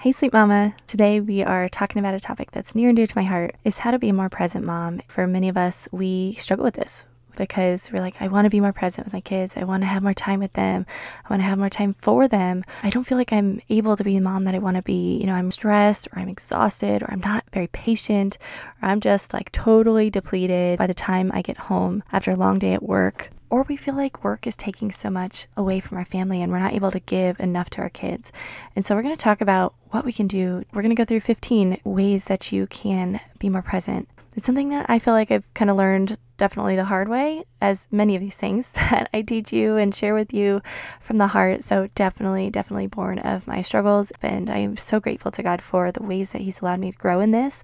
Hey, Sweet Mama. Today we are talking about a topic that's near and dear to my heart is how to be a more present mom. For many of us, we struggle with this because we're like, I want to be more present with my kids. I want to have more time with them. I want to have more time for them. I don't feel like I'm able to be the mom that I want to be. You know, I'm stressed or I'm exhausted or I'm not very patient or I'm just like totally depleted by the time I get home after a long day at work or we feel like work is taking so much away from our family and we're not able to give enough to our kids. And so we're going to talk about what we can do. We're going to go through 15 ways that you can be more present. It's something that I feel like I've kind of learned definitely the hard way, as many of these things that I teach you and share with you from the heart. So, definitely, definitely born of my struggles. And I am so grateful to God for the ways that He's allowed me to grow in this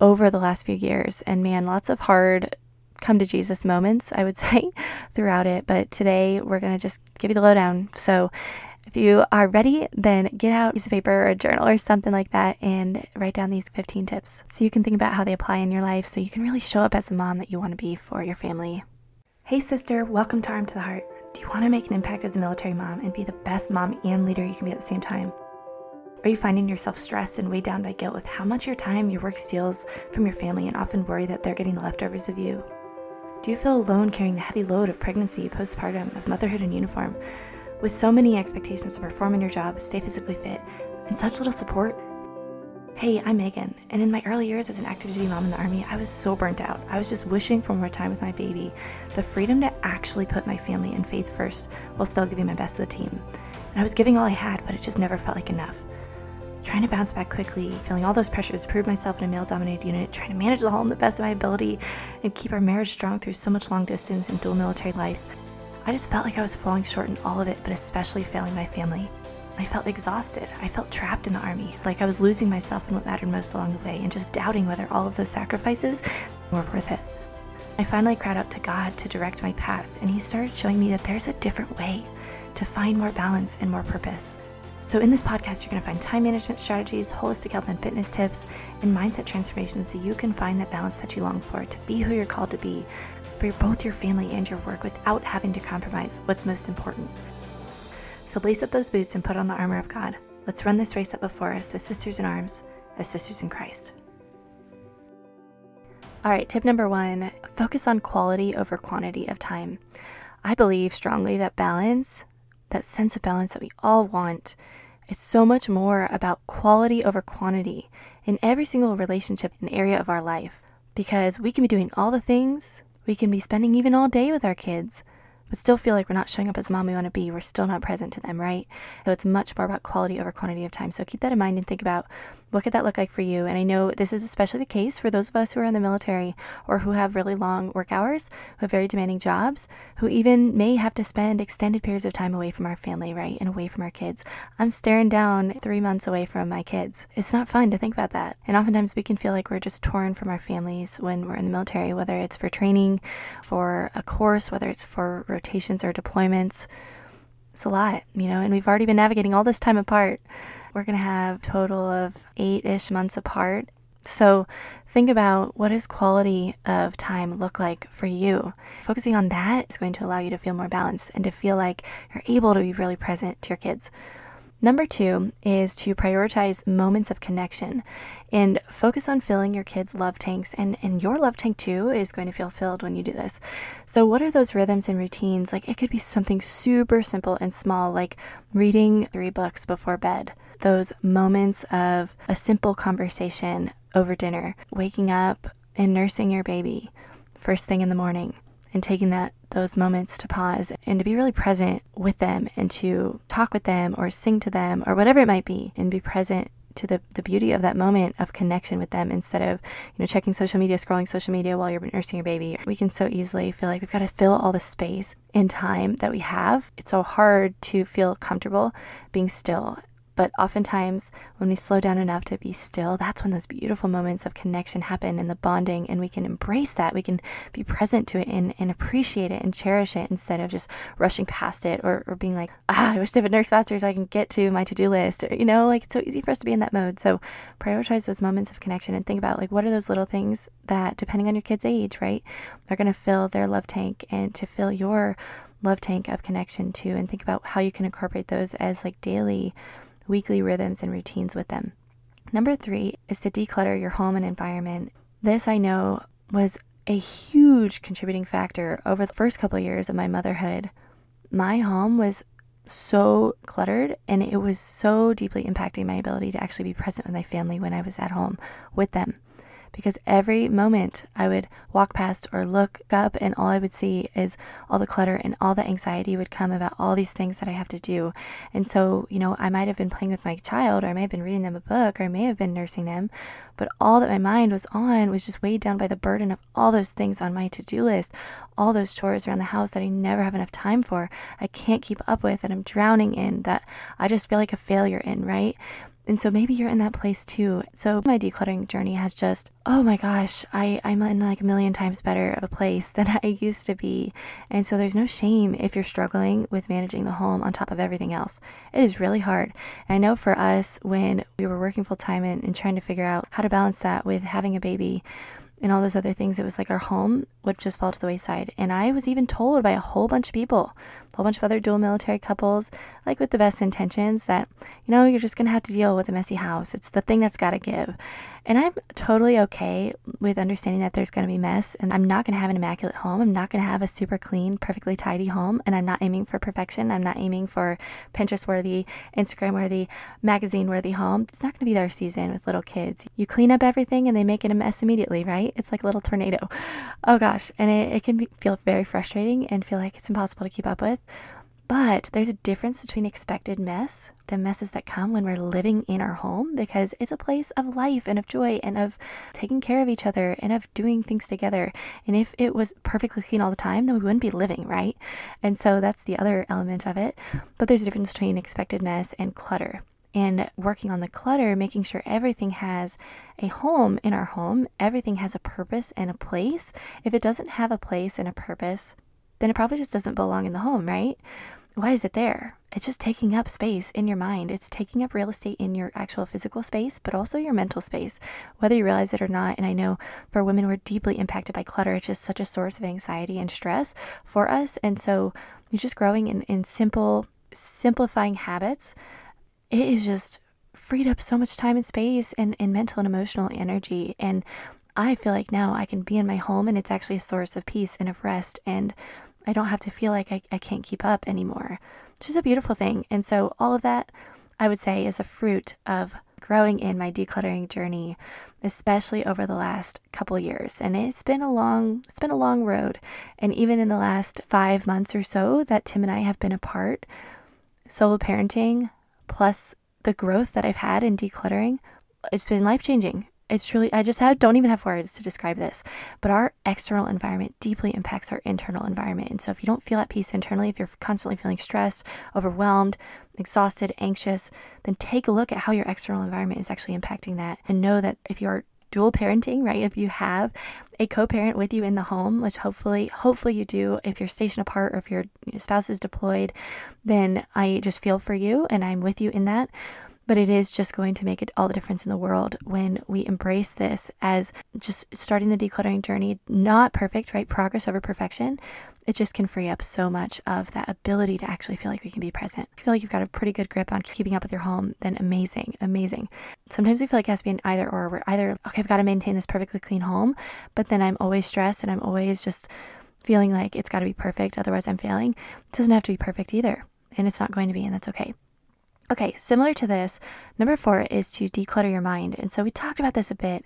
over the last few years. And man, lots of hard come to Jesus moments, I would say, throughout it. But today we're going to just give you the lowdown. So if you are ready, then get out a piece of paper or a journal or something like that and write down these 15 tips so you can think about how they apply in your life so you can really show up as the mom that you want to be for your family. Hey, sister, welcome to Arm to the Heart. Do you want to make an impact as a military mom and be the best mom and leader you can be at the same time? Are you finding yourself stressed and weighed down by guilt with how much your time your work steals from your family and often worry that they're getting the leftovers of you? Do you feel alone carrying the heavy load of pregnancy, postpartum, of motherhood in uniform? With so many expectations to perform in your job, stay physically fit, and such little support? Hey, I'm Megan, and in my early years as an active duty mom in the Army, I was so burnt out. I was just wishing for more time with my baby, the freedom to actually put my family and faith first while still giving my best to the team. And I was giving all I had, but it just never felt like enough trying to bounce back quickly, feeling all those pressures, prove myself in a male dominated unit, trying to manage the home the best of my ability, and keep our marriage strong through so much long distance and dual military life. I just felt like I was falling short in all of it, but especially failing my family. I felt exhausted. I felt trapped in the army, like I was losing myself in what mattered most along the way, and just doubting whether all of those sacrifices were worth it. I finally cried out to God to direct my path, and He started showing me that there's a different way to find more balance and more purpose. So, in this podcast, you're going to find time management strategies, holistic health and fitness tips, and mindset transformation so you can find that balance that you long for to be who you're called to be for both your family and your work without having to compromise what's most important. So, lace up those boots and put on the armor of God. Let's run this race up before us as sisters in arms, as sisters in Christ. All right, tip number one focus on quality over quantity of time. I believe strongly that balance that sense of balance that we all want. It's so much more about quality over quantity in every single relationship and area of our life because we can be doing all the things, we can be spending even all day with our kids, but still feel like we're not showing up as mom we want to be. We're still not present to them, right? So it's much more about quality over quantity of time. So keep that in mind and think about what could that look like for you. And I know this is especially the case for those of us who are in the military or who have really long work hours, who have very demanding jobs, who even may have to spend extended periods of time away from our family, right? And away from our kids. I'm staring down three months away from my kids. It's not fun to think about that. And oftentimes we can feel like we're just torn from our families when we're in the military, whether it's for training, for a course, whether it's for rotations or deployments. It's a lot, you know, and we've already been navigating all this time apart. We're going to have total of 8ish months apart. So think about what does quality of time look like for you. Focusing on that is going to allow you to feel more balanced and to feel like you're able to be really present to your kids. Number two is to prioritize moments of connection and focus on filling your kids' love tanks. And, and your love tank too is going to feel filled when you do this. So, what are those rhythms and routines? Like, it could be something super simple and small, like reading three books before bed, those moments of a simple conversation over dinner, waking up and nursing your baby first thing in the morning and taking that those moments to pause and to be really present with them and to talk with them or sing to them or whatever it might be and be present to the, the beauty of that moment of connection with them instead of you know checking social media scrolling social media while you're nursing your baby. We can so easily feel like we've got to fill all the space and time that we have. It's so hard to feel comfortable being still but oftentimes, when we slow down enough to be still, that's when those beautiful moments of connection happen and the bonding, and we can embrace that. We can be present to it and, and appreciate it and cherish it instead of just rushing past it or, or being like, ah, I wish I would nurse faster so I can get to my to do list. Or, you know, like it's so easy for us to be in that mode. So prioritize those moments of connection and think about like what are those little things that, depending on your kid's age, right, they're going to fill their love tank and to fill your love tank of connection too. And think about how you can incorporate those as like daily weekly rhythms and routines with them. Number three is to declutter your home and environment. This I know was a huge contributing factor over the first couple of years of my motherhood. My home was so cluttered and it was so deeply impacting my ability to actually be present with my family when I was at home with them because every moment I would walk past or look up, and all I would see is all the clutter and all the anxiety would come about all these things that I have to do. And so, you know, I might have been playing with my child, or I may have been reading them a book, or I may have been nursing them, but all that my mind was on was just weighed down by the burden of all those things on my to do list, all those chores around the house that I never have enough time for, I can't keep up with, and I'm drowning in, that I just feel like a failure in, right? And so maybe you're in that place too. So my decluttering journey has just, oh my gosh, I, I'm in like a million times better of a place than I used to be. And so there's no shame if you're struggling with managing the home on top of everything else. It is really hard. And I know for us, when we were working full time and, and trying to figure out how to balance that with having a baby, and all those other things, it was like our home would just fall to the wayside. And I was even told by a whole bunch of people, a whole bunch of other dual military couples, like with the best intentions, that, you know, you're just going to have to deal with a messy house. It's the thing that's got to give. And I'm totally okay with understanding that there's going to be mess and I'm not going to have an immaculate home. I'm not going to have a super clean, perfectly tidy home. And I'm not aiming for perfection. I'm not aiming for Pinterest worthy, Instagram worthy, magazine worthy home. It's not going to be their season with little kids. You clean up everything and they make it a mess immediately, right? It's like a little tornado. Oh gosh. And it, it can be, feel very frustrating and feel like it's impossible to keep up with. But there's a difference between expected mess, the messes that come when we're living in our home, because it's a place of life and of joy and of taking care of each other and of doing things together. And if it was perfectly clean all the time, then we wouldn't be living, right? And so that's the other element of it. But there's a difference between expected mess and clutter and working on the clutter, making sure everything has a home in our home, everything has a purpose and a place. If it doesn't have a place and a purpose, then it probably just doesn't belong in the home, right? why is it there? It's just taking up space in your mind. It's taking up real estate in your actual physical space, but also your mental space, whether you realize it or not. And I know for women, we're deeply impacted by clutter. It's just such a source of anxiety and stress for us. And so you're just growing in, in simple, simplifying habits. It is just freed up so much time and space and, and mental and emotional energy. And I feel like now I can be in my home and it's actually a source of peace and of rest. And I don't have to feel like I, I can't keep up anymore. It's just a beautiful thing. And so, all of that, I would say, is a fruit of growing in my decluttering journey, especially over the last couple years. And it's been a long, it's been a long road. And even in the last five months or so that Tim and I have been apart, solo parenting plus the growth that I've had in decluttering, it's been life changing. It's truly, I just have, don't even have words to describe this. But our external environment deeply impacts our internal environment. And so if you don't feel at peace internally, if you're constantly feeling stressed, overwhelmed, exhausted, anxious, then take a look at how your external environment is actually impacting that. And know that if you're dual parenting, right? If you have a co-parent with you in the home, which hopefully hopefully you do, if you're stationed apart or if your spouse is deployed, then I just feel for you and I'm with you in that but it is just going to make it all the difference in the world when we embrace this as just starting the decluttering journey, not perfect, right? Progress over perfection. It just can free up so much of that ability to actually feel like we can be present. If you feel like you've got a pretty good grip on keeping up with your home, then amazing, amazing. Sometimes we feel like it has to be an either or. We're either, okay, I've got to maintain this perfectly clean home, but then I'm always stressed and I'm always just feeling like it's got to be perfect, otherwise I'm failing. It doesn't have to be perfect either. And it's not going to be, and that's okay. Okay, similar to this, number four is to declutter your mind. And so we talked about this a bit,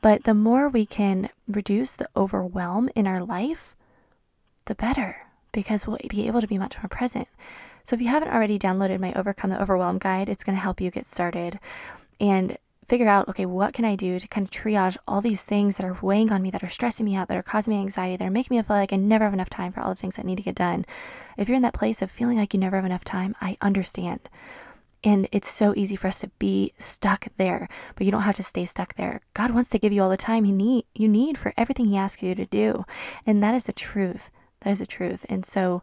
but the more we can reduce the overwhelm in our life, the better, because we'll be able to be much more present. So if you haven't already downloaded my Overcome the Overwhelm guide, it's going to help you get started and figure out okay, what can I do to kind of triage all these things that are weighing on me, that are stressing me out, that are causing me anxiety, that are making me feel like I never have enough time for all the things that need to get done. If you're in that place of feeling like you never have enough time, I understand. And it's so easy for us to be stuck there, but you don't have to stay stuck there. God wants to give you all the time he need you need for everything he asks you to do. And that is the truth. That is the truth. And so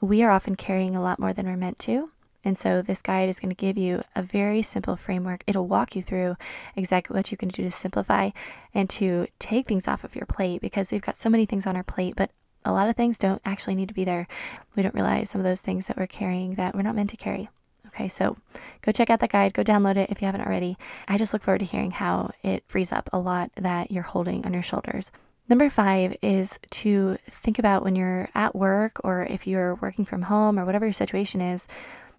we are often carrying a lot more than we're meant to. And so this guide is going to give you a very simple framework. It'll walk you through exactly what you can do to simplify and to take things off of your plate because we've got so many things on our plate, but a lot of things don't actually need to be there. We don't realize some of those things that we're carrying that we're not meant to carry. Okay, so go check out the guide, go download it if you haven't already. I just look forward to hearing how it frees up a lot that you're holding on your shoulders. Number five is to think about when you're at work or if you're working from home or whatever your situation is,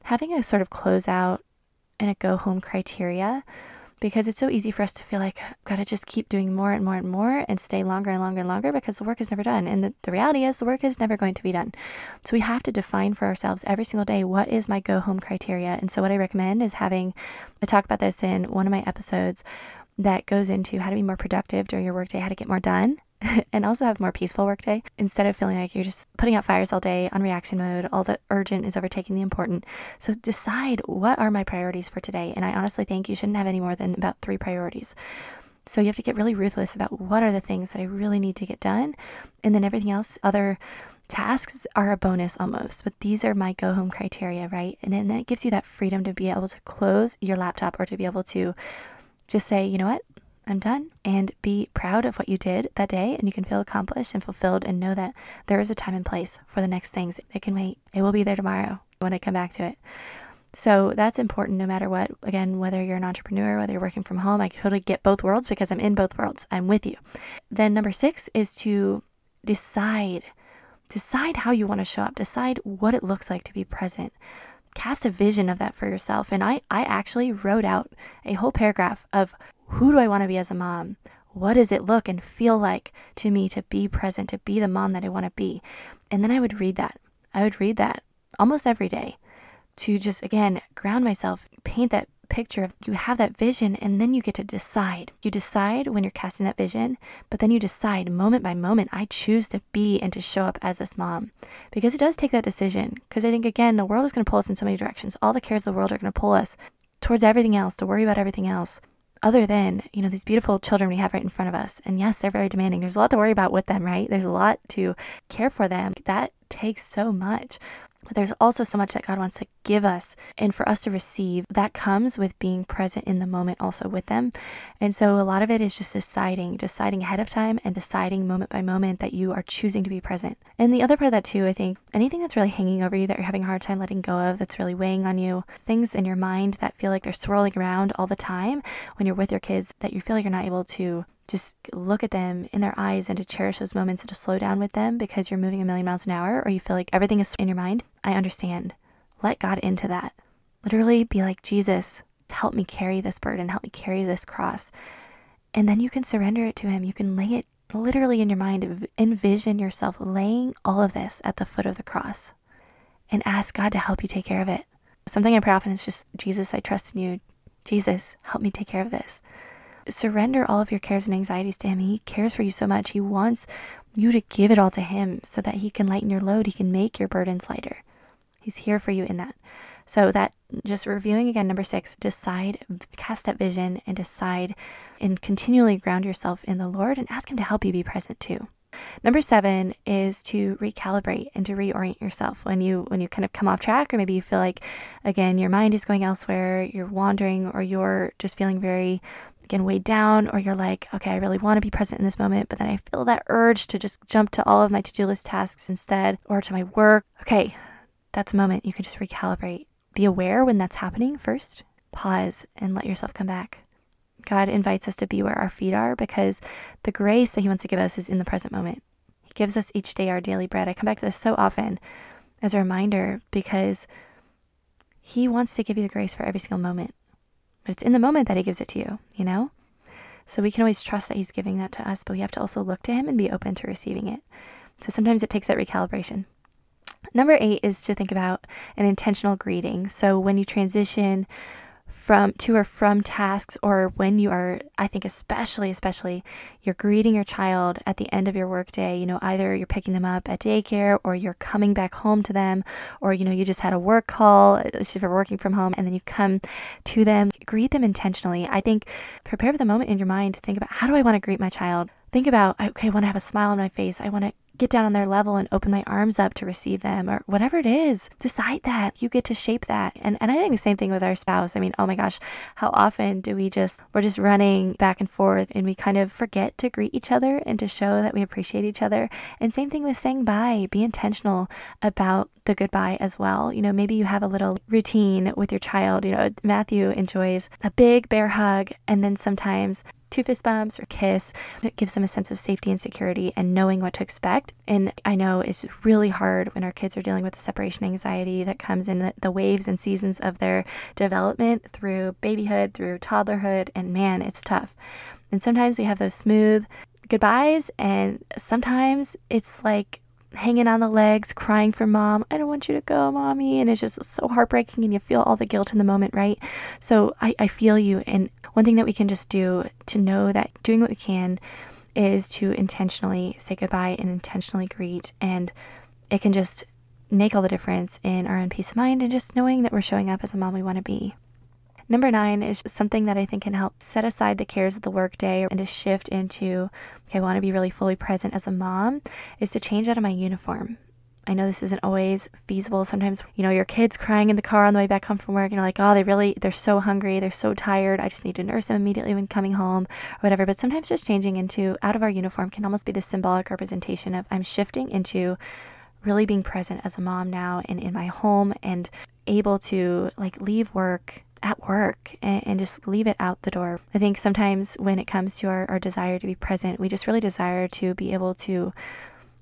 having a sort of closeout and a go home criteria because it's so easy for us to feel like I've got to just keep doing more and more and more and stay longer and longer and longer because the work is never done. And the, the reality is the work is never going to be done. So we have to define for ourselves every single day what is my go home criteria. And so what I recommend is having I talk about this in one of my episodes that goes into how to be more productive during your workday, how to get more done. and also have more peaceful workday instead of feeling like you're just putting out fires all day on reaction mode. All the urgent is overtaking the important. So decide what are my priorities for today. And I honestly think you shouldn't have any more than about three priorities. So you have to get really ruthless about what are the things that I really need to get done. And then everything else, other tasks are a bonus almost, but these are my go home criteria, right? And then it gives you that freedom to be able to close your laptop or to be able to just say, you know what, I'm done, and be proud of what you did that day. And you can feel accomplished and fulfilled and know that there is a time and place for the next things. It can wait, it will be there tomorrow when I come back to it. So that's important no matter what. Again, whether you're an entrepreneur, whether you're working from home, I totally get both worlds because I'm in both worlds. I'm with you. Then number six is to decide. Decide how you want to show up. Decide what it looks like to be present. Cast a vision of that for yourself. And I, I actually wrote out a whole paragraph of who do I want to be as a mom? What does it look and feel like to me to be present, to be the mom that I want to be? And then I would read that. I would read that almost every day to just, again, ground myself, paint that picture of you have that vision and then you get to decide. You decide when you're casting that vision, but then you decide moment by moment, I choose to be and to show up as this mom. Because it does take that decision. Because I think, again, the world is going to pull us in so many directions. All the cares of the world are going to pull us towards everything else, to worry about everything else other than, you know, these beautiful children we have right in front of us. And yes, they're very demanding. There's a lot to worry about with them, right? There's a lot to care for them. That takes so much. But there's also so much that God wants to give us and for us to receive that comes with being present in the moment also with them. And so a lot of it is just deciding, deciding ahead of time and deciding moment by moment that you are choosing to be present. And the other part of that too, I think anything that's really hanging over you that you're having a hard time letting go of, that's really weighing on you, things in your mind that feel like they're swirling around all the time when you're with your kids that you feel like you're not able to just look at them in their eyes and to cherish those moments and to slow down with them because you're moving a million miles an hour or you feel like everything is in your mind, I understand. Let God into that. Literally be like, Jesus, help me carry this burden, help me carry this cross. And then you can surrender it to Him. You can lay it literally in your mind, envision yourself laying all of this at the foot of the cross and ask God to help you take care of it. Something I pray often is just, Jesus, I trust in you. Jesus, help me take care of this surrender all of your cares and anxieties to Him. He cares for you so much. He wants you to give it all to Him so that He can lighten your load. He can make your burdens lighter. He's here for you in that. So, that just reviewing again, number six, decide, cast that vision and decide and continually ground yourself in the Lord and ask Him to help you be present too. Number seven is to recalibrate and to reorient yourself when you when you kind of come off track or maybe you feel like again your mind is going elsewhere, you're wandering or you're just feeling very again weighed down or you're like okay i really want to be present in this moment but then i feel that urge to just jump to all of my to-do list tasks instead or to my work. Okay that's a moment you can just recalibrate. Be aware when that's happening first. Pause and let yourself come back. God invites us to be where our feet are because the grace that he wants to give us is in the present moment. He gives us each day our daily bread. I come back to this so often as a reminder because he wants to give you the grace for every single moment but it's in the moment that He gives it to you, you know? So we can always trust that He's giving that to us, but we have to also look to Him and be open to receiving it. So sometimes it takes that recalibration. Number eight is to think about an intentional greeting. So when you transition from to or from tasks or when you are i think especially especially you're greeting your child at the end of your workday you know either you're picking them up at daycare or you're coming back home to them or you know you just had a work call if you're working from home and then you come to them. Greet them intentionally. I think prepare for the moment in your mind think about how do i want to greet my child? Think about okay i want to have a smile on my face. I want to get down on their level and open my arms up to receive them or whatever it is. Decide that. You get to shape that. And and I think the same thing with our spouse. I mean, oh my gosh, how often do we just we're just running back and forth and we kind of forget to greet each other and to show that we appreciate each other. And same thing with saying bye. Be intentional about the goodbye as well. You know, maybe you have a little routine with your child. You know, Matthew enjoys a big bear hug and then sometimes two fist bumps or kiss. It gives them a sense of safety and security and knowing what to expect. And I know it's really hard when our kids are dealing with the separation anxiety that comes in the, waves and seasons of their development through babyhood, through toddlerhood, and man, it's tough. And sometimes we have those smooth goodbyes, and sometimes it's like hanging on the legs, crying for mom. I don't want you to go, mommy. And it's just so heartbreaking, and you feel all the guilt in the moment, right? So I, I feel you. And one thing that we can just do to know that doing what we can is to intentionally say goodbye and intentionally greet. And it can just make all the difference in our own peace of mind and just knowing that we're showing up as the mom we want to be. Number nine is something that I think can help set aside the cares of the workday and to shift into, okay, I want to be really fully present as a mom, is to change out of my uniform. I know this isn't always feasible. Sometimes, you know, your kid's crying in the car on the way back home from work and you're like, oh, they really, they're so hungry. They're so tired. I just need to nurse them immediately when coming home or whatever. But sometimes just changing into out of our uniform can almost be the symbolic representation of I'm shifting into really being present as a mom now and in my home and able to like leave work at work and, and, just leave it out the door. I think sometimes when it comes to our, our desire to be present, we just really desire to be able to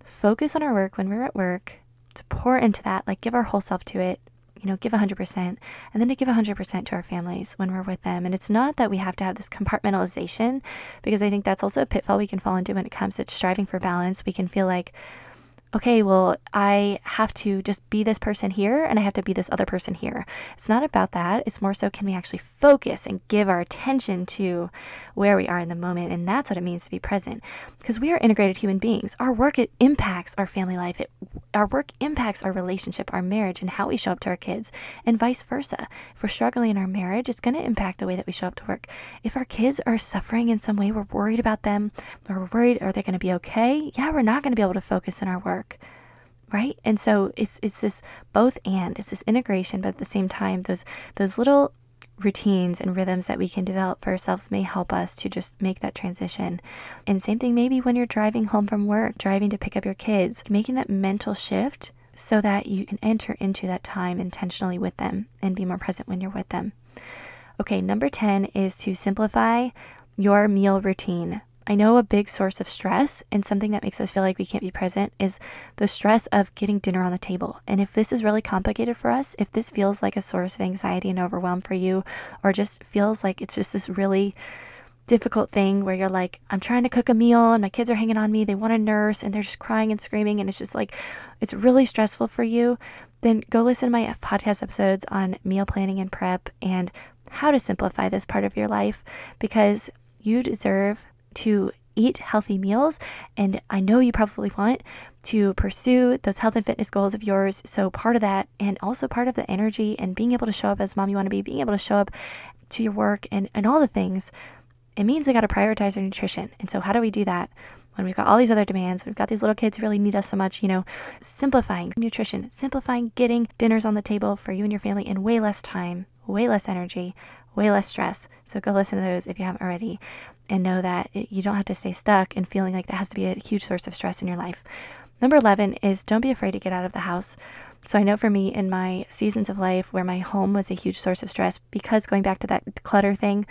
focus on our work when we're at work, to pour into that, like give our whole self to it, you know, give 100%, and then to give 100% to our families when we're with them. And it's not that we have to have this compartmentalization, because I think that's also a pitfall we can fall into when it comes to striving for balance. We can feel like, okay, well, I have to just be this person here and I have to be this other person here. It's not about that. It's more so can we actually focus and give our attention to where we are in the moment? And that's what it means to be present because we are integrated human beings. Our work impacts our family life. It, our work impacts our relationship, our marriage, and how we show up to our kids, and vice versa. If we're struggling in our marriage, it's going to impact the way that we show up to work. If our kids are suffering in some way, we're worried about them, we're worried, are they going to be okay? Yeah, we're not going to be able to focus in our work work right and so it's it's this both and it's this integration but at the same time those those little routines and rhythms that we can develop for ourselves may help us to just make that transition. And same thing maybe when you're driving home from work, driving to pick up your kids, making that mental shift so that you can enter into that time intentionally with them and be more present when you're with them. Okay, number 10 is to simplify your meal routine. I know a big source of stress and something that makes us feel like we can't be present is the stress of getting dinner on the table. And if this is really complicated for us, if this feels like a source of anxiety and overwhelm for you, or just feels like it's just this really difficult thing where you're like, I'm trying to cook a meal and my kids are hanging on me, they want a nurse and they're just crying and screaming, and it's just like, it's really stressful for you, then go listen to my podcast episodes on meal planning and prep and how to simplify this part of your life because you deserve to eat healthy meals. And I know you probably want to pursue those health and fitness goals of yours. So, part of that, and also part of the energy and being able to show up as mom you want to be, being able to show up to your work and, and all the things, it means we got to prioritize our nutrition. And so, how do we do that? When we've got all these other demands, we've got these little kids who really need us so much, you know, simplifying nutrition, simplifying getting dinners on the table for you and your family in way less time, way less energy, way less stress. So go listen to those if you haven't already and know that it, you don't have to stay stuck and feeling like that has to be a huge source of stress in your life. Number 11 is don't be afraid to get out of the house. So I know for me in my seasons of life where my home was a huge source of stress because going back to that clutter thing,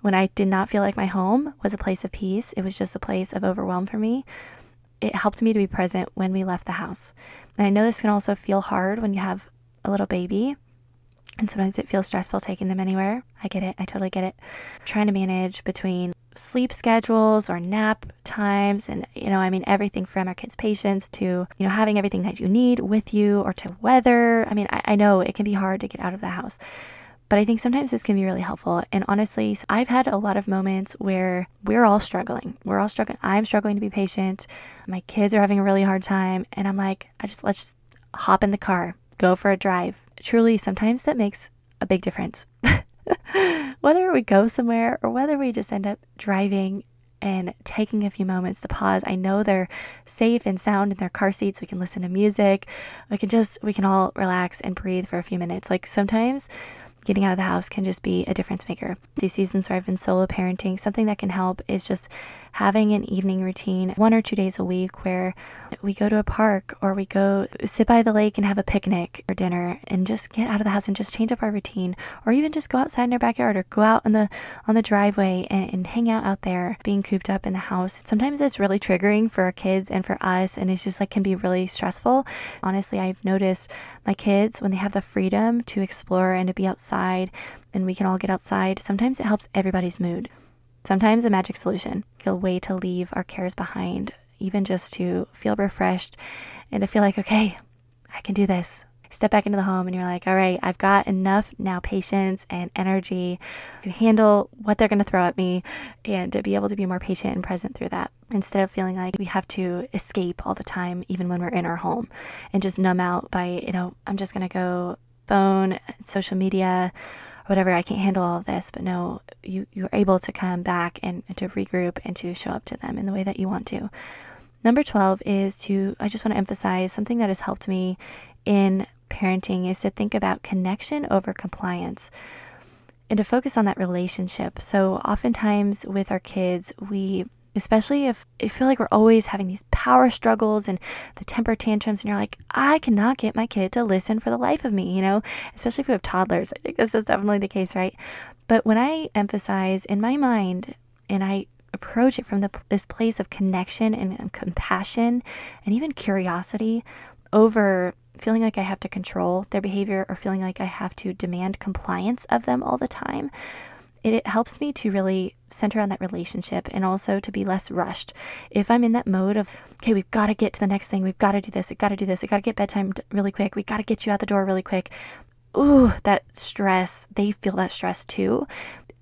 when I did not feel like my home was a place of peace, it was just a place of overwhelm for me. It helped me to be present when we left the house. And I know this can also feel hard when you have a little baby and sometimes it feels stressful taking them anywhere. I get it. I totally get it. Trying to manage between sleep schedules or nap times and you know i mean everything from our kids patience to you know having everything that you need with you or to weather i mean I, I, know it can be hard to get out of the house but i think sometimes this can be really helpful and honestly i've had a lot of moments where we're all struggling we're all struggling i'm struggling to be patient my kids are having a really hard time and i'm like i just let's just hop in the car go for a drive truly sometimes that makes a big difference whether we go somewhere or whether we just end up driving, and taking a few moments to pause. I know they're safe and sound in their car seats. We can listen to music. We can just, we can all relax and breathe for a few minutes. Like sometimes getting out of the house can just be a difference maker. These seasons where I've been solo parenting, something that can help is just having an evening routine one or two days a week where we go to a park or we go sit by the lake and have a picnic or dinner and just get out of the house and just change up our routine. Or even just go outside in our backyard or go out on the on the driveway and, and hang out out there being cooped up in the house. Sometimes it's really triggering for our kids and for us and it's just like can be really stressful. Honestly i've noticed my kids when they have the freedom to explore and to be outside and we can all get outside sometimes it helps everybody's mood Sometimes a magic solution, a way to leave our cares behind, even just to feel refreshed and to feel like, okay, I can do this. Step back into the home and you're like, all right, I've got enough now patience and energy to handle what they're going to throw at me and to be able to be more patient and present through that instead of feeling like we have to escape all the time, even when we're in our home and just numb out by, you know, I'm just going to go phone, social media, whatever, I can't handle all of this. But no, you, you're able to come back and, and to regroup and to show up to them in the way that you want to. Number 12 is to, I just want to emphasize something that has helped me in parenting is to think about connection over compliance and to focus on that relationship. So, oftentimes with our kids, we especially if you feel like we're always having these power struggles and the temper tantrums, and you're like, I cannot get my kid to listen for the life of me, you know, especially if we have toddlers. I think this is definitely the case, right? But when I emphasize in my mind and I approach it from the, this place of connection and, and compassion and even curiosity over feeling like I have to control their behavior or feeling like I have to demand compliance of them all the time, it, it helps me to really center on that relationship and also to be less rushed. If I'm in that mode of, okay, we've got to get to the next thing, we've got to do this, we've got to do this, we've got to get bedtime really quick, we've got to get you out the door really quick. Ooh, that stress, they feel that stress too.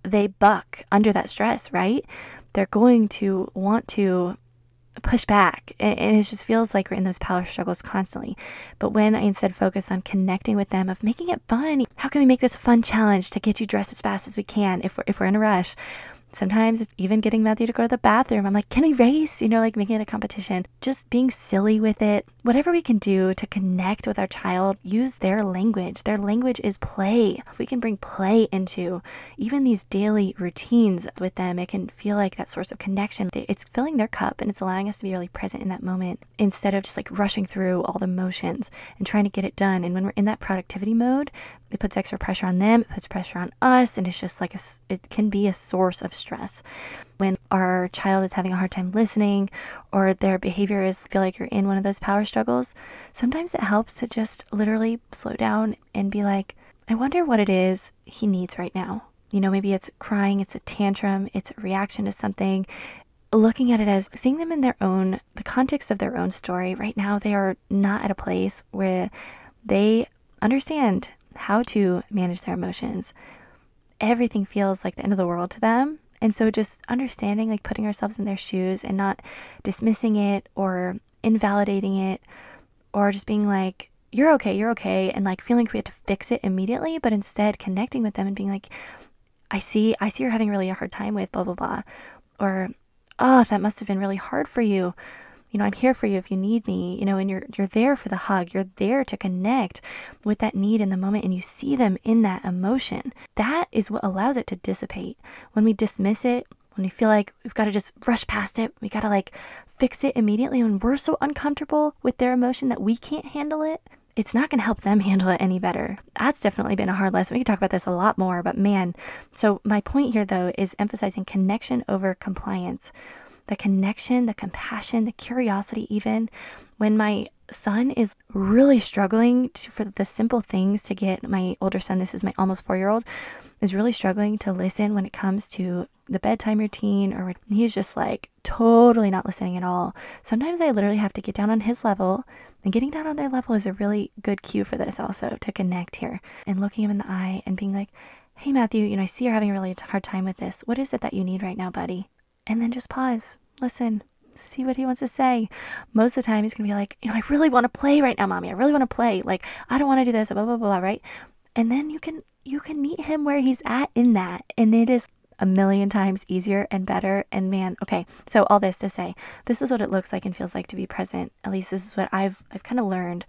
They buck under that stress, right? They're going to want to push back. And, it just feels like we're in those power struggles constantly. But when I instead focus on connecting with them, of making it fun, how can we make this a fun challenge to get you dressed as fast as we can if we're, if we're in a rush? Sometimes it's even getting Matthew to go to the bathroom. I'm like, can we race? You know, like making it a competition. Just being silly with it. Whatever we can do to connect with our child, use their language. Their language is play. If we can bring play into even these daily routines with them, it can feel like that source of connection. It's filling their cup and it's allowing us to be really present in that moment instead of just like rushing through all the motions and trying to get it done. And when we're in that productivity mode, it puts extra pressure on them, it puts pressure on us, and it's just like a, it can be a source of stress. When our child is having a hard time listening or their behavior is feel like you're in one of those power struggles, sometimes it helps to just literally slow down and be like, I wonder what it is he needs right now. You know, maybe it's crying, it's a tantrum, it's a reaction to something. Looking at it as seeing them in their own, the context of their own story. Right now, they are not at a place where they understand how to manage their emotions, everything feels like the end of the world to them. And so just understanding, like putting ourselves in their shoes and not dismissing it or invalidating it or just being like, you're okay, you're okay, and like feeling like we have to fix it immediately, but instead connecting with them and being like, I see, I see you're having really a hard time with blah, blah, blah. Or, oh, that must have been really hard for you you know, I'm here for you if you need me, you know, and you're you're there for the hug. You're there to connect with that need in the moment and you see them in that emotion. That is what allows it to dissipate. When we dismiss it, when we feel like we've got to just rush past it, we got to like fix it immediately when we're so uncomfortable with their emotion that we can't handle it, it's not going to help them handle it any better. That's definitely been a hard lesson. We could talk about this a lot more, but man. So, my point here, though, is emphasizing connection over compliance the connection, the compassion, the curiosity, even when my son is really struggling to, for the simple things to get my older son, this is my almost four year old, is really struggling to listen when it comes to the bedtime routine, or he's just like totally not listening at all. Sometimes I literally have to get down on his level, and getting down on their level is a really good cue for this also to connect here and looking him in the eye and being like, Hey, Matthew, you know, I see you're having a really hard time with this. What is it that you need right now, buddy? And then just pause, listen, see what he wants to say. Most of the time, he's gonna be like, you know, I really want to play right now, mommy. I really want to play. Like, I don't want to do this, blah blah blah, right? And then you can you can meet him where he's at in that, and it is a million times easier and better. And man, okay, so all this to say, this is what it looks like and feels like to be present. At least this is what I've I've kind of learned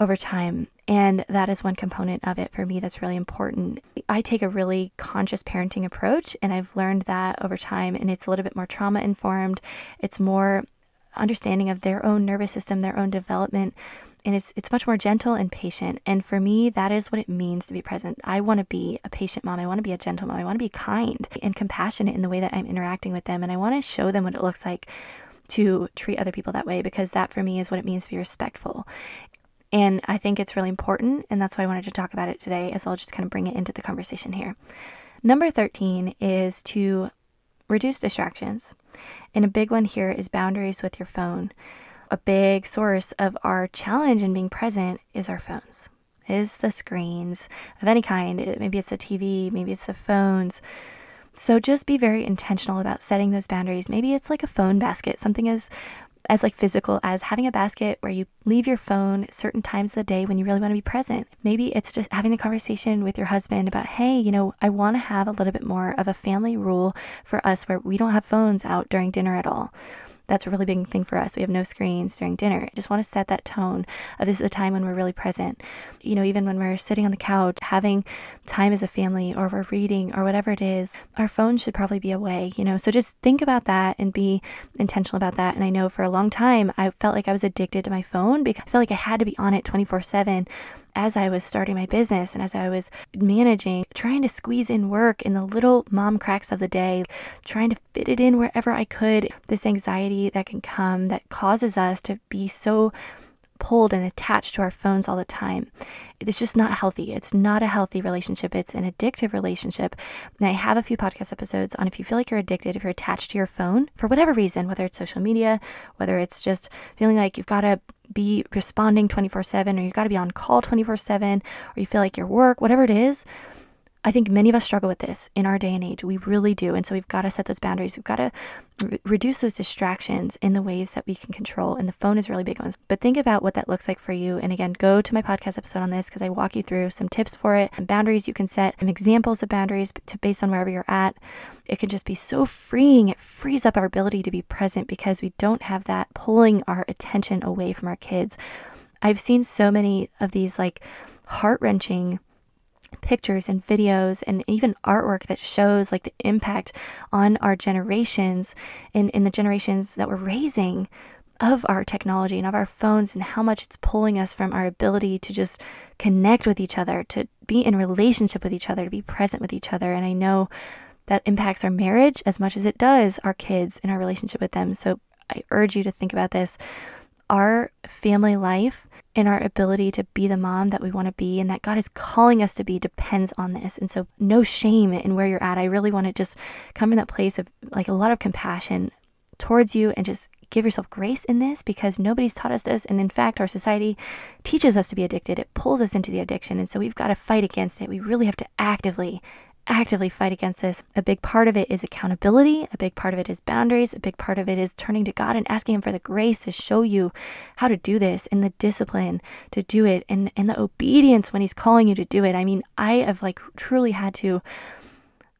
over time. And that is one component of it for me that's really important. I take a really conscious parenting approach, and I've learned that over time. And it's a little bit more trauma informed, it's more understanding of their own nervous system, their own development. And it's it's much more gentle and patient. And for me, that is what it means to be present. I want to be a patient mom. I want to be a gentle mom. I want to be kind and compassionate in the way that I'm interacting with them. And I want to show them what it looks like to treat other people that way because that for me is what it means to be respectful. And I think it's really important. And that's why I wanted to talk about it today, as I'll just kind of bring it into the conversation here. Number 13 is to reduce distractions. And a big one here is boundaries with your phone. A big source of our challenge in being present is our phones, is the screens of any kind. Maybe it's the TV, maybe it's the phones. So just be very intentional about setting those boundaries. Maybe it's like a phone basket, something as as like physical as having a basket where you leave your phone certain times of the day when you really want to be present. Maybe it's just having the conversation with your husband about, hey, you know, I want to have a little bit more of a family rule for us where we don't have phones out during dinner at all that's a really big thing for us. We have no screens during dinner. I just want to set that tone of this is a time when we're really present. You know, even when we're sitting on the couch, having time as a family or we're reading or whatever it is, our phone should probably be away, you know. So just think about that and be intentional about that. And I know for a long time I felt like I was addicted to my phone because I felt like I had to be on it 24 7 as I was starting my business and as I was managing, trying to squeeze in work in the little mom cracks of the day, trying to fit it in wherever I could, this anxiety that can come that causes us to be so pulled and attached to our phones all the time. It's just not healthy. It's not a healthy relationship. It's an addictive relationship. And I have a few podcast episodes on if you feel like you're addicted, if you're attached to your phone for whatever reason, whether it's social media, whether it's just feeling like you've got to be responding 24 7 or you've got to be on call 24 7 or you feel like your work, whatever it is I think many of us struggle with this in our day and age. We really do. And so we've got to set those boundaries. We've got to re- reduce those distractions in the ways that we can control. And the phone is really big ones. But think about what that looks like for you. And again, go to my podcast episode on this because I walk you through some tips for it boundaries you can set, and examples of boundaries to based on wherever you're at. It can just be so freeing. It frees up our ability to be present because we don't have that pulling our attention away from our kids. I've seen so many of these like heart wrenching pictures and videos and even artwork that shows like the impact on our generations and in the generations that we're raising of our technology and of our phones and how much it's pulling us from our ability to just connect with each other, to be in relationship with each other, to be present with each other. And I know that impacts our marriage as much as it does our kids and our relationship with them. So I urge you to think about this our family life and our ability to be the mom that we want to be and that God is calling us to be depends on this. And so, no shame in where you're at. I really want to just come from that place of like a lot of compassion towards you and just give yourself grace in this because nobody's taught us this. And in fact, our society teaches us to be addicted, it pulls us into the addiction. And so, we've got to fight against it. We really have to actively actively fight against this. A big part of it is accountability, a big part of it is boundaries, a big part of it is turning to God and asking Him for the grace to show you how to do this and the discipline to do it and, and the obedience when He's calling you to do it. I mean, I have like truly had to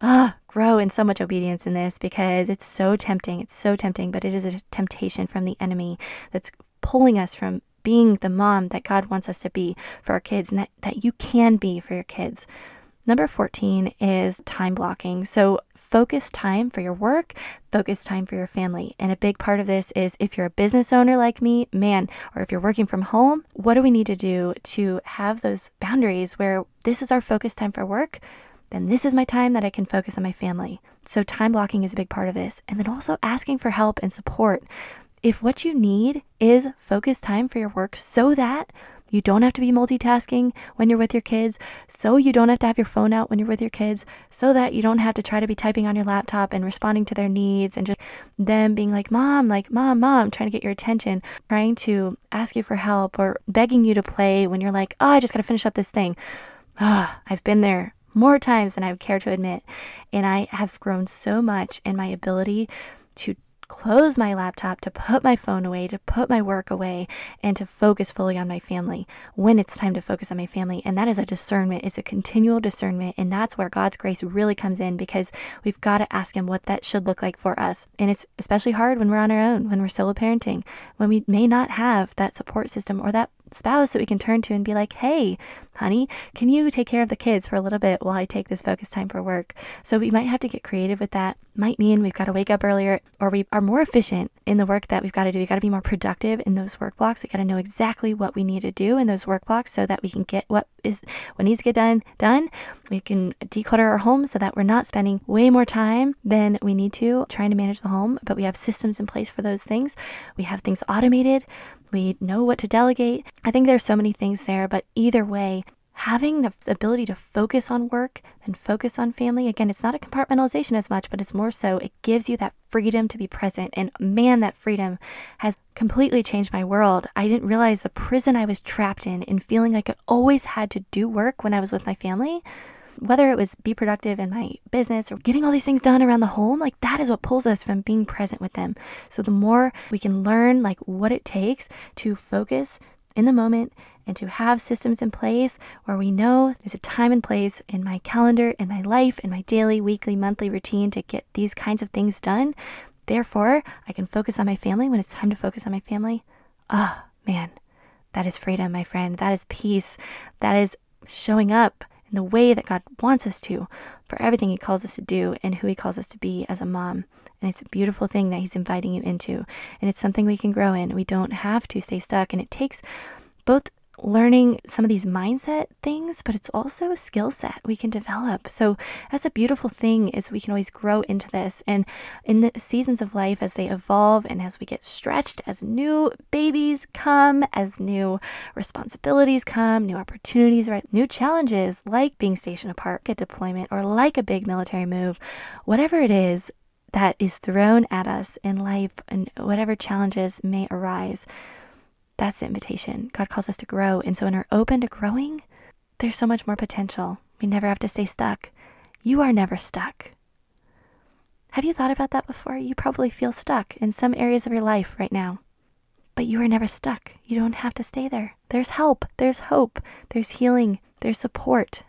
uh, grow in so much obedience in this because it's so tempting. It's so tempting, but it is a temptation from the enemy that's pulling us from being the mom that God wants us to be for our kids and that, that you can be for your kids. Number 14 is time blocking. So, focus time for your work, focus time for your family. And a big part of this is if you're a business owner like me, man, or if you're working from home, what do we need to do to have those boundaries where this is our focus time for work? Then this is my time that I can focus on my family. So, time blocking is a big part of this. And then also asking for help and support. If what you need is focus time for your work so that you don't have to be multitasking when you're with your kids, so you don't have to have your phone out when you're with your kids, so that you don't have to try to be typing on your laptop and responding to their needs and just them being like, Mom, like, Mom, Mom, trying to get your attention, trying to ask you for help or begging you to play when you're like, Oh, I just got to finish up this thing. Oh, I've been there more times than I would care to admit. And I have grown so much in my ability to close my laptop, to put my phone away, to put my work away, and to focus fully on my family when it's time to focus on my family. And that is a discernment. It's a continual discernment. And that's where God's grace really comes in because we've got to ask Him what that should look like for us. And it's especially hard when we're on our own, when we're solo parenting, when we may not have that support system or that spouse that we can turn to and be like, hey, honey, can you take care of the kids for a little bit while I take this focus time for work? So we might have to get creative with that. Might mean we've got to wake up earlier or we are more efficient in the work that we've got to do. We've got to be more productive in those work blocks. We've got to know exactly what we need to do in those work blocks so that we can get what is what needs to get done done. We can declutter our home so that we're not spending way more time than we need to trying to manage the home, but we have systems in place for those things. We have things automated we know what to delegate. I think there's so many things there, but either way, having the ability to focus on work and focus on family again it's not a compartmentalization as much but it's more so it gives you that freedom to be present and man that freedom has completely changed my world i didn't realize the prison i was trapped in in feeling like i always had to do work when i was with my family whether it was be productive in my business or getting all these things done around the home, like that is what pulls us from being present with them. So the more we can learn like what it takes to focus in the moment and to have systems in place where we know there's a time and place in my calendar, in my life, in my daily, weekly, monthly routine to get these kinds of things done. Therefore, I can focus on my family when it's time to focus on my family. Ah, oh, man, that is freedom, my friend. That is peace. That is showing up the way that God wants us to for everything He calls us to do and who He calls us to be as a mom. And it's a beautiful thing that He's inviting you into. And it's something we can grow in. We don't have to stay stuck. And it takes both learning some of these mindset things, but it's also a skill set we can develop. So that's a beautiful thing is we can always grow into this. And in the seasons of life as they evolve and as we get stretched, as new babies come, as new responsibilities come, new opportunities, right? New challenges like being stationed apart at deployment or like a big military move, whatever it is that is thrown at us in life and whatever challenges may arise that's the invitation. God calls us to grow. And so when we're open to growing, there's so much more potential. We never have to stay stuck. You are never stuck. Have you thought about that before? You probably feel stuck in some areas of your life right now. But you are never stuck. You don't have to stay there. There's help, there's hope, there's healing, there's support.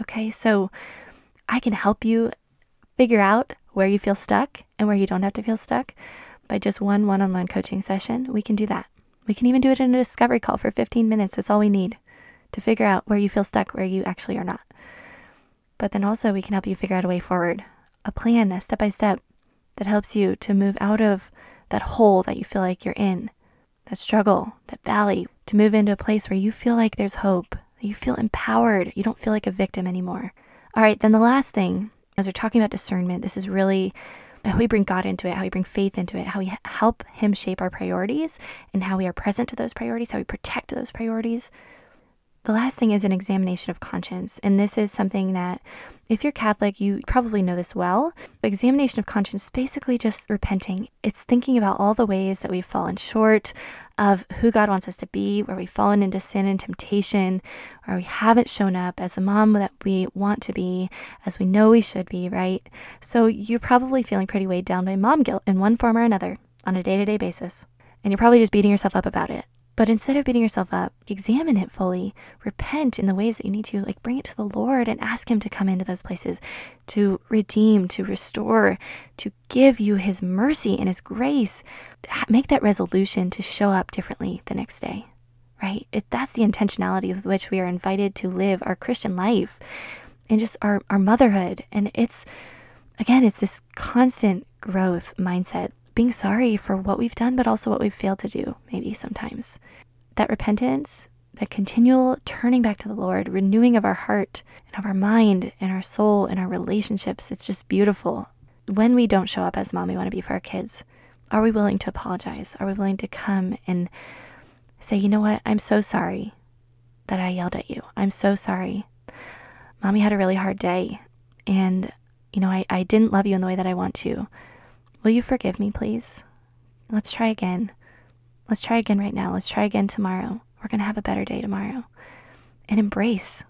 Okay, so I can help you figure out where you feel stuck and where you don't have to feel stuck by just one one on one coaching session. We can do that. We can even do it in a discovery call for 15 minutes. That's all we need to figure out where you feel stuck, where you actually are not. But then also, we can help you figure out a way forward, a plan, a step by step that helps you to move out of that hole that you feel like you're in, that struggle, that valley, to move into a place where you feel like there's hope, you feel empowered, you don't feel like a victim anymore. All right, then the last thing, as we're talking about discernment, this is really how we bring God into it, how we bring faith into it, how we help Him shape our priorities, and how we are present to those priorities, how we protect those priorities. The last thing is an examination of conscience. And this is something that, if you're Catholic, you probably know this well. The examination of conscience basically just repenting. It's thinking about all the ways that we've fallen short of who God wants us to be, where we've fallen into sin and temptation, where we haven't shown up as a mom that we want to be, as we know we should be, right? So you're probably feeling pretty weighed down by mom guilt in one form or another on a day to day basis. And you're probably just beating yourself up about it. But instead of beating yourself up, examine it fully, repent in the ways that you need to, like bring it to the Lord and ask Him to come into those places, to redeem, to restore, to give you His mercy and His grace. Make that resolution to show up differently the next day, right? That's the intentionality with which we are invited to live our Christian life and just our, our motherhood. And it's, again, it's this constant growth mindset being sorry for what we've done, but also what we've failed to do, maybe sometimes. That repentance, that continual turning back to the Lord, renewing of our heart and of our mind and our soul and our relationships, it's just beautiful. When we don't show up as mom we want to be for our kids, are we willing to apologize? Are we willing to come and say, you know what, I'm so sorry that I yelled at you. I'm so sorry. Mommy had a really hard day and you know, I, I didn't love you in the way that I want to. Will you forgive me, please? Let's try again. Let's try again right now. Let's try again tomorrow. We're going to have a better day tomorrow. And embrace.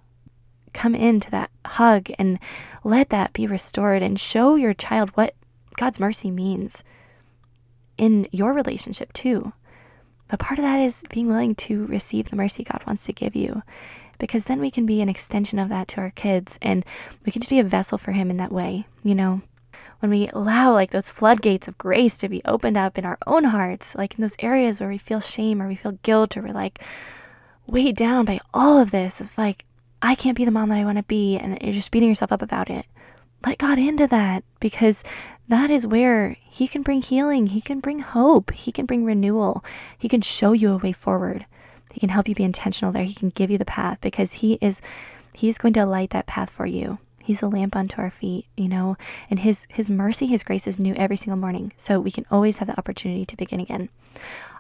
Come into that hug and let that be restored and show your child what God's mercy means. in your relationship too. But part of that is being willing to receive the mercy God wants to give you because then we can be an extension of that to our kids and we can just be a vessel for Him in that way, you know? When we allow like those floodgates of grace to be opened up in our own hearts, like in those areas where we feel shame or we feel guilt or we're like weighed down by all of this of like, I can't be the mom that I want to be, and you're just beating yourself up about it. Let God into that because that is where He can bring healing. He can bring hope. He can bring renewal. He can show you a way forward. He can help you be intentional there. He can give you the path because He is He's going to light that path for you. He's a lamp unto our feet, you know, and his his mercy, his grace is new every single morning. So we can always have the opportunity to begin again.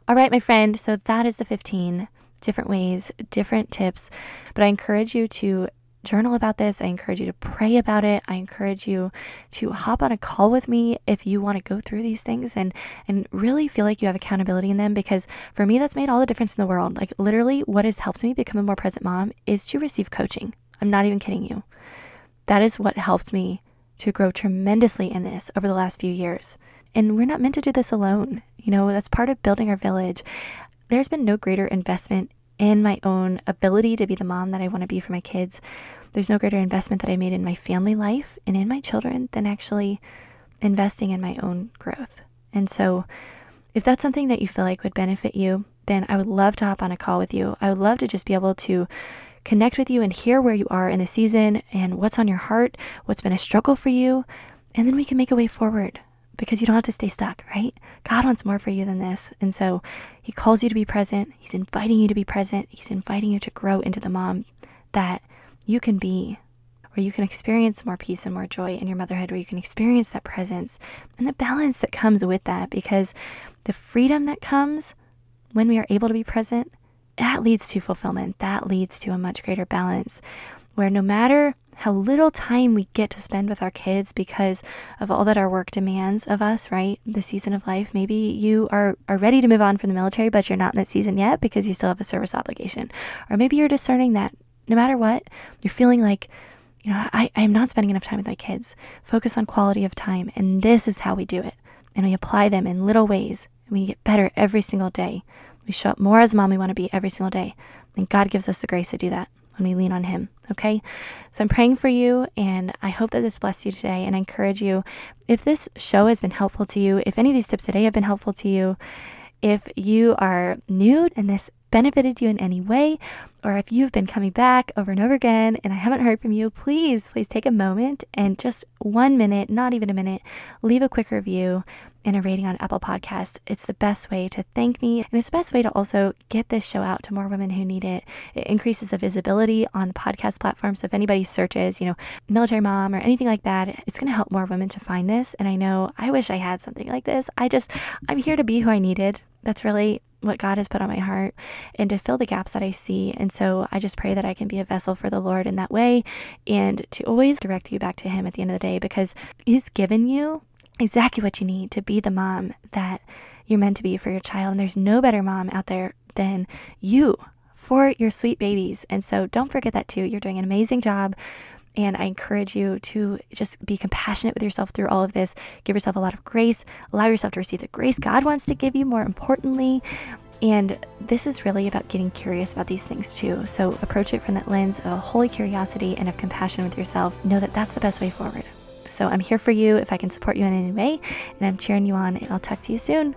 All right, my friend, so that is the 15 different ways, different tips, but I encourage you to journal about this. I encourage you to pray about it. I encourage you to hop on a call with me if you want to go through these things and and really feel like you have accountability in them because for me that's made all the difference in the world. Like literally what has helped me become a more present mom is to receive coaching. I'm not even kidding you. That is what helped me to grow tremendously in this over the last few years. And we're not meant to do this alone. You know, that's part of building our village. There's been no greater investment in my own ability to be the mom that I want to be for my kids. There's no greater investment that I made in my family life and in my children than actually investing in my own growth. And so, if that's something that you feel like would benefit you, then I would love to hop on a call with you. I would love to just be able to connect with you and hear where you are in the season and what's on your heart, what's been a struggle for you, and then we can make a way forward because you don't have to stay stuck, right? God wants more for you than this. And so He calls you to be present. He's inviting you to be present. He's inviting you to grow into the mom that you can be, where you can experience more peace and more joy in your motherhood, where you can experience that presence and the balance that comes with that. Because the freedom that comes when we are able to be present, that leads to fulfillment. That leads to a much greater balance where no matter how little time we get to spend with our kids because of all that our work demands of us, right? The season of life. Maybe you are, are ready to move on from the military, but you're not in that season yet because you still have a service obligation. Or maybe you're discerning that no matter what, you're feeling like, you know, I, I'm not spending enough time with my kids. Focus on quality of time. And this is how we do it. And we apply them in little ways. And we get better every single day. We show up more as mom we want to be every single day. And God gives us the grace to do that when we lean on Him. Okay. So I'm praying for you and I hope that this blessed you today. And I encourage you if this show has been helpful to you, if any of these tips today have been helpful to you, if you are new and this benefited you in any way, or if you've been coming back over and over again and I haven't heard from you, please, please take a moment and just one minute, not even a minute, leave a quick review and a rating on Apple Podcasts. It's the best way to thank me, and it's the best way to also get this show out to more women who need it. It increases the visibility on the podcast platform. So if anybody searches, you know, military mom or anything like that, it's going to help more women to find this. And I know I wish I had something like this. I just, I'm here to be who I needed. That's really what God has put on my heart and to fill the gaps that I see. And so I just pray that I can be a vessel for the Lord in that way and to always direct you back to Him at the end of the day because He's given you exactly what you need to be the mom that you're meant to be for your child. And there's no better mom out there than you for your sweet babies. And so don't forget that too. You're doing an amazing job. And I encourage you to just be compassionate with yourself through all of this. Give yourself a lot of grace. Allow yourself to receive the grace God wants to give you, more importantly. And this is really about getting curious about these things too. So approach it from that lens of holy curiosity and of compassion with yourself. Know that that's the best way forward. So I'm here for you if I can support you in any way, and I'm cheering you on, I'll talk to you soon.